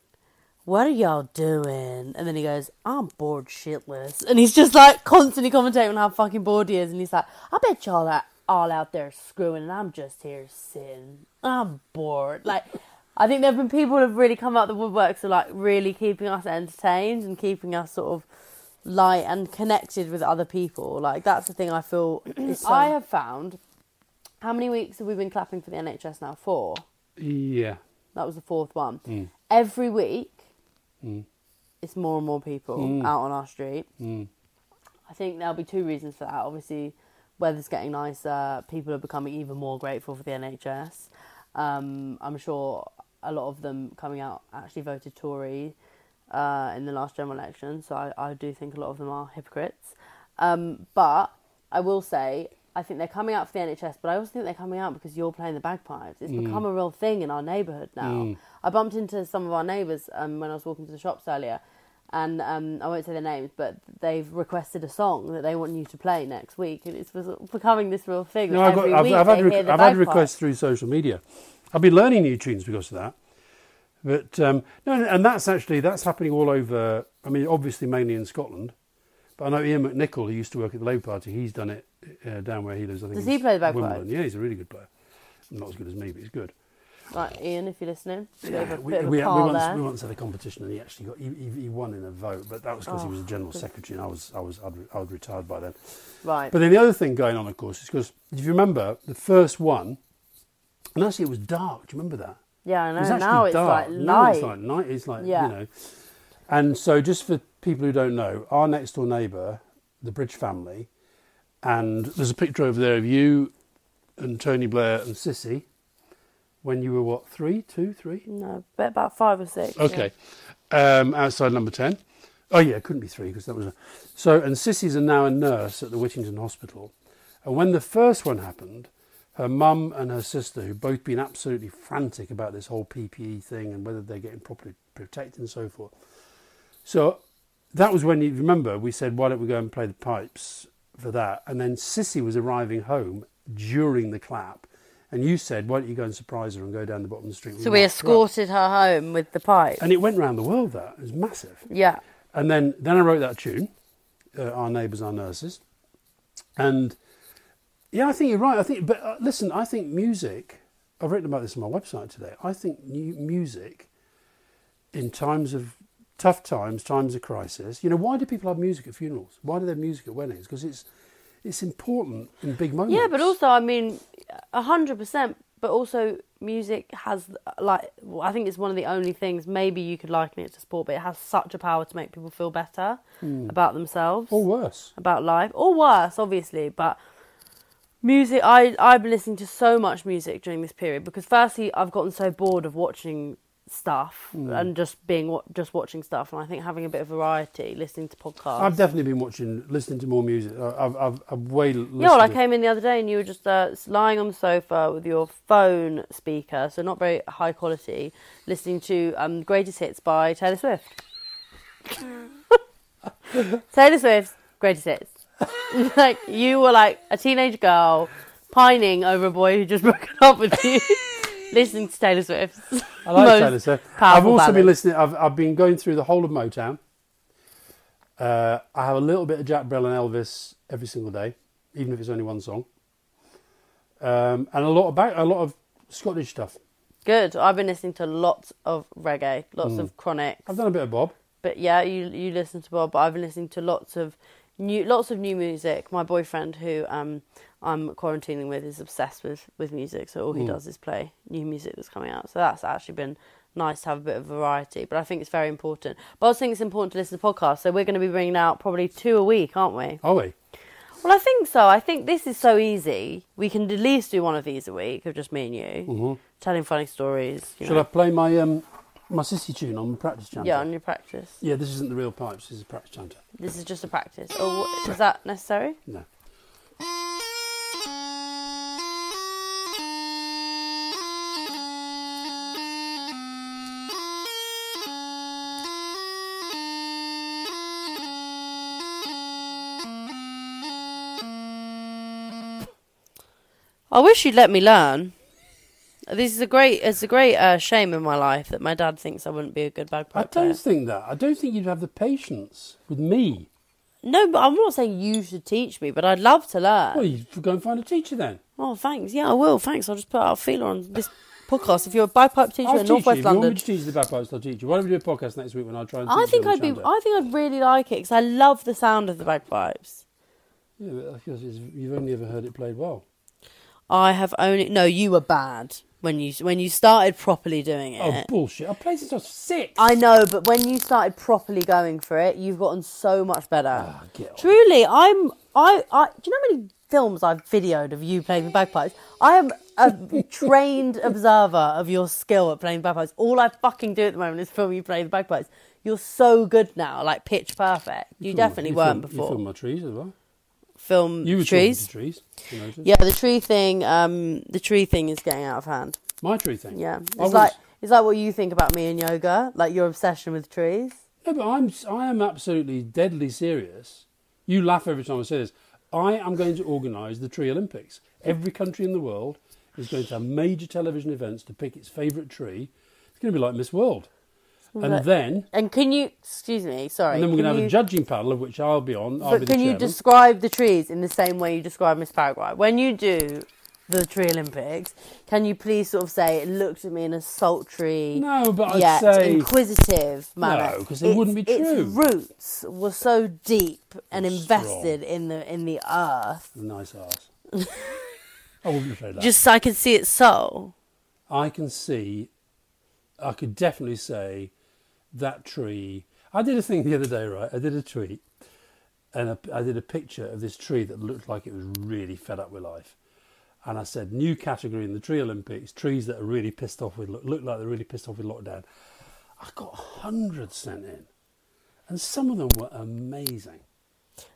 What are y'all doing? And then he goes, I'm bored shitless. And he's just like constantly commentating on how fucking bored he is. And he's like, I bet y'all are all out there screwing and I'm just here sitting. I'm bored. Like, I think there have been people who have really come out the woodworks of like really keeping us entertained and keeping us sort of light and connected with other people. Like, that's the thing I feel. I have found. How many weeks have we been clapping for the NHS now? Four. Yeah. That was the fourth one. Mm. Every week, it's more and more people Mm. out on our street. I think there'll be two reasons for that. Obviously, weather's getting nicer. People are becoming even more grateful for the NHS. Um, I'm sure a lot of them coming out actually voted Tory uh, in the last general election. So I, I do think a lot of them are hypocrites. Um, but I will say, I think they're coming out for the NHS, but I also think they're coming out because you're playing the bagpipes. It's become a real thing in our neighbourhood now. I bumped into some of our neighbours um, when I was walking to the shops earlier, and um, I won't say their names, but they've requested a song that they want you to play next week, and it's becoming this real thing. No, I've, got, I've, I've, had, rec- I've had requests through social media. I've been learning new tunes because of that. But um, no, and that's actually that's happening all over. I mean, obviously mainly in Scotland, but I know Iain McNicol, who used to work at the Labour Party, he's done it uh, down where he lives. I think Does he play the bagpipe? Wimbledon. Yeah, he's a really good player. Not as good as me, but he's good. Right, Ian, if you're listening, a, we, bit of a we, we, once, we once had a competition and he actually got he, he, he won in a vote, but that was because he Oh, was a general secretary and I was I was I'd, I'd retired by then. Right. But then the other thing going on, of course, is because if you remember the first one, and actually it was dark. Do you remember that? yeah, I It was know. actually Now it's dark. like Now light. it's like night. It's like Yeah. you know. And so, just for people who don't know, our next door neighbour, the Bridge family, and there's a picture over there of you and Tony Blair and Sissy when you were what three, two, three? No, bet about five or six. yeah. Okay. Um, outside number 10. Oh, yeah, it couldn't be three because that was a. So, and Sissy's are now a nurse at the Whittington Hospital. And when the first one happened, her mum and her sister, who'd both been absolutely frantic about this whole PPE thing and whether they're getting properly protected and so forth. So, that was when you remember we said, why don't we go and play the pipes for that? And then Sissy was arriving home during the clap. And you said, why don't you go and surprise her and go down the bottom of the street? So we escorted her home with the pipe. And it went round the world, that. It was massive. yeah. And then, then I wrote that tune, uh, Our Neighbours, Our Nurses. And yeah, I think you're right. I think, but uh, listen, I think music, I've written about this on my website today. I think new music in times of tough times, times of crisis. You know, why do people have music at funerals? Why do they have music at weddings? Because it's it's important in big moments. Yeah, but also, I mean, a hundred percent. But also, music has like well, I think it's one of the only things. Maybe you could liken it to sport, but it has such a power to make people feel better hmm. about themselves, or worse. about life, or worse, obviously. But music, I I've been listening to so much music during this period because firstly, I've gotten so bored of watching stuff and just being just watching stuff, and I think having a bit of variety, listening to podcasts. I've definitely been watching, listening to more music. I've, I've, I've way. Yeah, well, I came in the other day and you were just uh, lying on the sofa with your phone speaker, so not very high quality, listening to um, Greatest Hits by Taylor Swift. Taylor Swift's Greatest Hits. like, you were like a teenage girl pining over a boy who just broken up with you, listening to Taylor Swift. I like Taylor Swift. I've also been listening. I've, I've been going through the whole of Motown. Uh, I have a little bit of Jacques Brel and Elvis every single day, even if it's only one song. Um, and a lot of back, a lot of Scottish stuff. Good. I've been listening to lots of reggae, lots of Chronixx. I've done a bit of Bob. But yeah, you you listen to Bob. But I've been listening to lots of new lots of new music. My boyfriend, who um I'm quarantining with, is obsessed with with music. So all he does is play new music that's coming out. So that's actually been nice to have a bit of variety. But I think it's very important. But I also think it's important to listen to podcasts. So we're going to be bringing out probably two a week, aren't we? Are we? Well, I think so. I think this is so easy. We can at least do one of these a week of just me and you telling funny stories. You Should know. I play my um, my sissy tune on the practice chanter? Yeah, on your practice. Yeah, this isn't the real pipes. This is a practice chanter. This is just a practice. Or what, is that necessary? No. I wish you'd let me learn. This is a great. It's a great uh, shame in my life that my dad thinks I wouldn't be a good bagpipe. I don't think that. I don't think you'd have the patience with me. No, but I'm not saying you should teach me, but I'd love to learn. Well, you go and find a teacher then. Oh, thanks. Yeah, I will. Thanks. I'll just put out a feeler on this podcast. If you're a bagpipe teacher I'll in you. Northwest If you want me London, to teach the bagpipes, I'll teach you. Why don't we do a podcast next week when I try and teach I think you I'd be. I think I'd really like it because I love the sound of the bagpipes. Yeah, but you've only ever heard it played well. I have only no. You were bad when you when you started properly doing it. Oh, bullshit. I played since I was six. I know, but when you started properly going for it, you've gotten so much better. Ah, get on. Truly, I'm. I, I. Do you know how many films I've videoed of you playing the bagpipes? I am a trained observer of your skill at playing bagpipes. All I fucking do at the moment is film you play the bagpipes. You're so good now, like pitch perfect. You, film- definitely weren't film- before. You filmed my trees as well. Film You were trees. trees. Yeah, the tree thing. Um, the tree thing is getting out of hand. My tree thing. Yeah, it's I was- like it's like what you think about me and yoga, like your obsession with trees. No, but I'm I am absolutely deadly serious. You laugh every time I say this. I am going to organise the Tree Olympics. Every country in the world is going to have major television events to pick its favourite tree. It's going to be like Miss World. And Right. then, And can you, excuse me, sorry. and then we're going to have you- a judging panel of which I'll be on. I'll But be can you describe the trees in the same way you describe Miss Paraguay? When you do the Tree Olympics, can you please sort of say it looked at me in a sultry, No, but I'd yet say inquisitive manner? No, because it wouldn't be true. Its roots were so deep and It's invested in the in the earth. nice ass. I wouldn't that. Just so I could see its soul. I can see, I could definitely say that tree. I did a thing the other day, right? I did a tweet and a, I did a picture of this tree that looked like it was really fed up with life. And I said, new category in the Tree Olympics trees that are really pissed off with, look like they're really pissed off with lockdown. I got hundreds sent in. And some of them were amazing.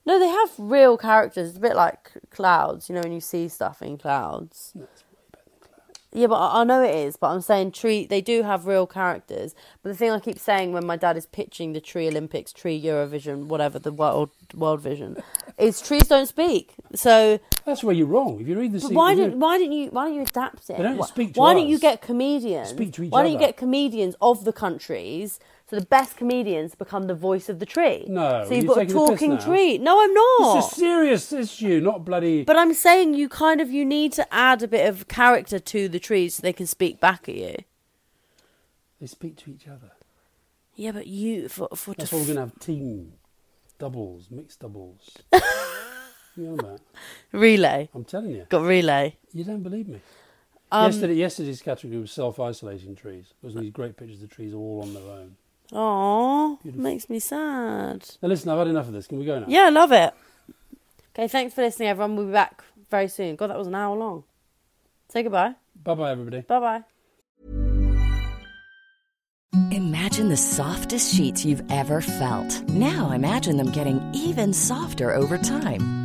No, they have real characters. It's a bit like clouds. You know, when you see stuff in clouds. That's way better than cloud. Yeah, but I I know it is. But I'm saying tree. They do have real characters. But the thing I keep saying when my dad is pitching the Tree Olympics, Tree Eurovision, whatever the world World Vision, is trees don't speak. So That's where you're wrong. If you read the but why didn't why didn't you why don't you adapt it? They don't why speak to why don't you us. get comedians? Speak to each why don't you other. get comedians of the countries? So the best comedians become the voice of the tree. No, so you've you're got a taking the piss talking tree. No, I'm not. It's a serious issue, not bloody. But I'm saying you kind of you need to add a bit of character to the trees so they can speak back at you. They speak to each other. Yeah, but you for for That's why we're going to have team doubles, mixed doubles. you know about? relay. I'm telling you. Got relay. You don't believe me. Um, Yesterday, yesterday's category was self-isolating trees. It was these great pictures of the trees all on their own. Aw, Beautiful. makes me sad. Now listen, I've had enough of this. Can we go now? Yeah, I love it. Okay, thanks for listening, everyone. We'll be back very soon. God, that was an hour long. Say goodbye. Bye bye, everybody. Bye bye. Imagine the softest sheets you've ever felt. Now imagine them getting even softer over time.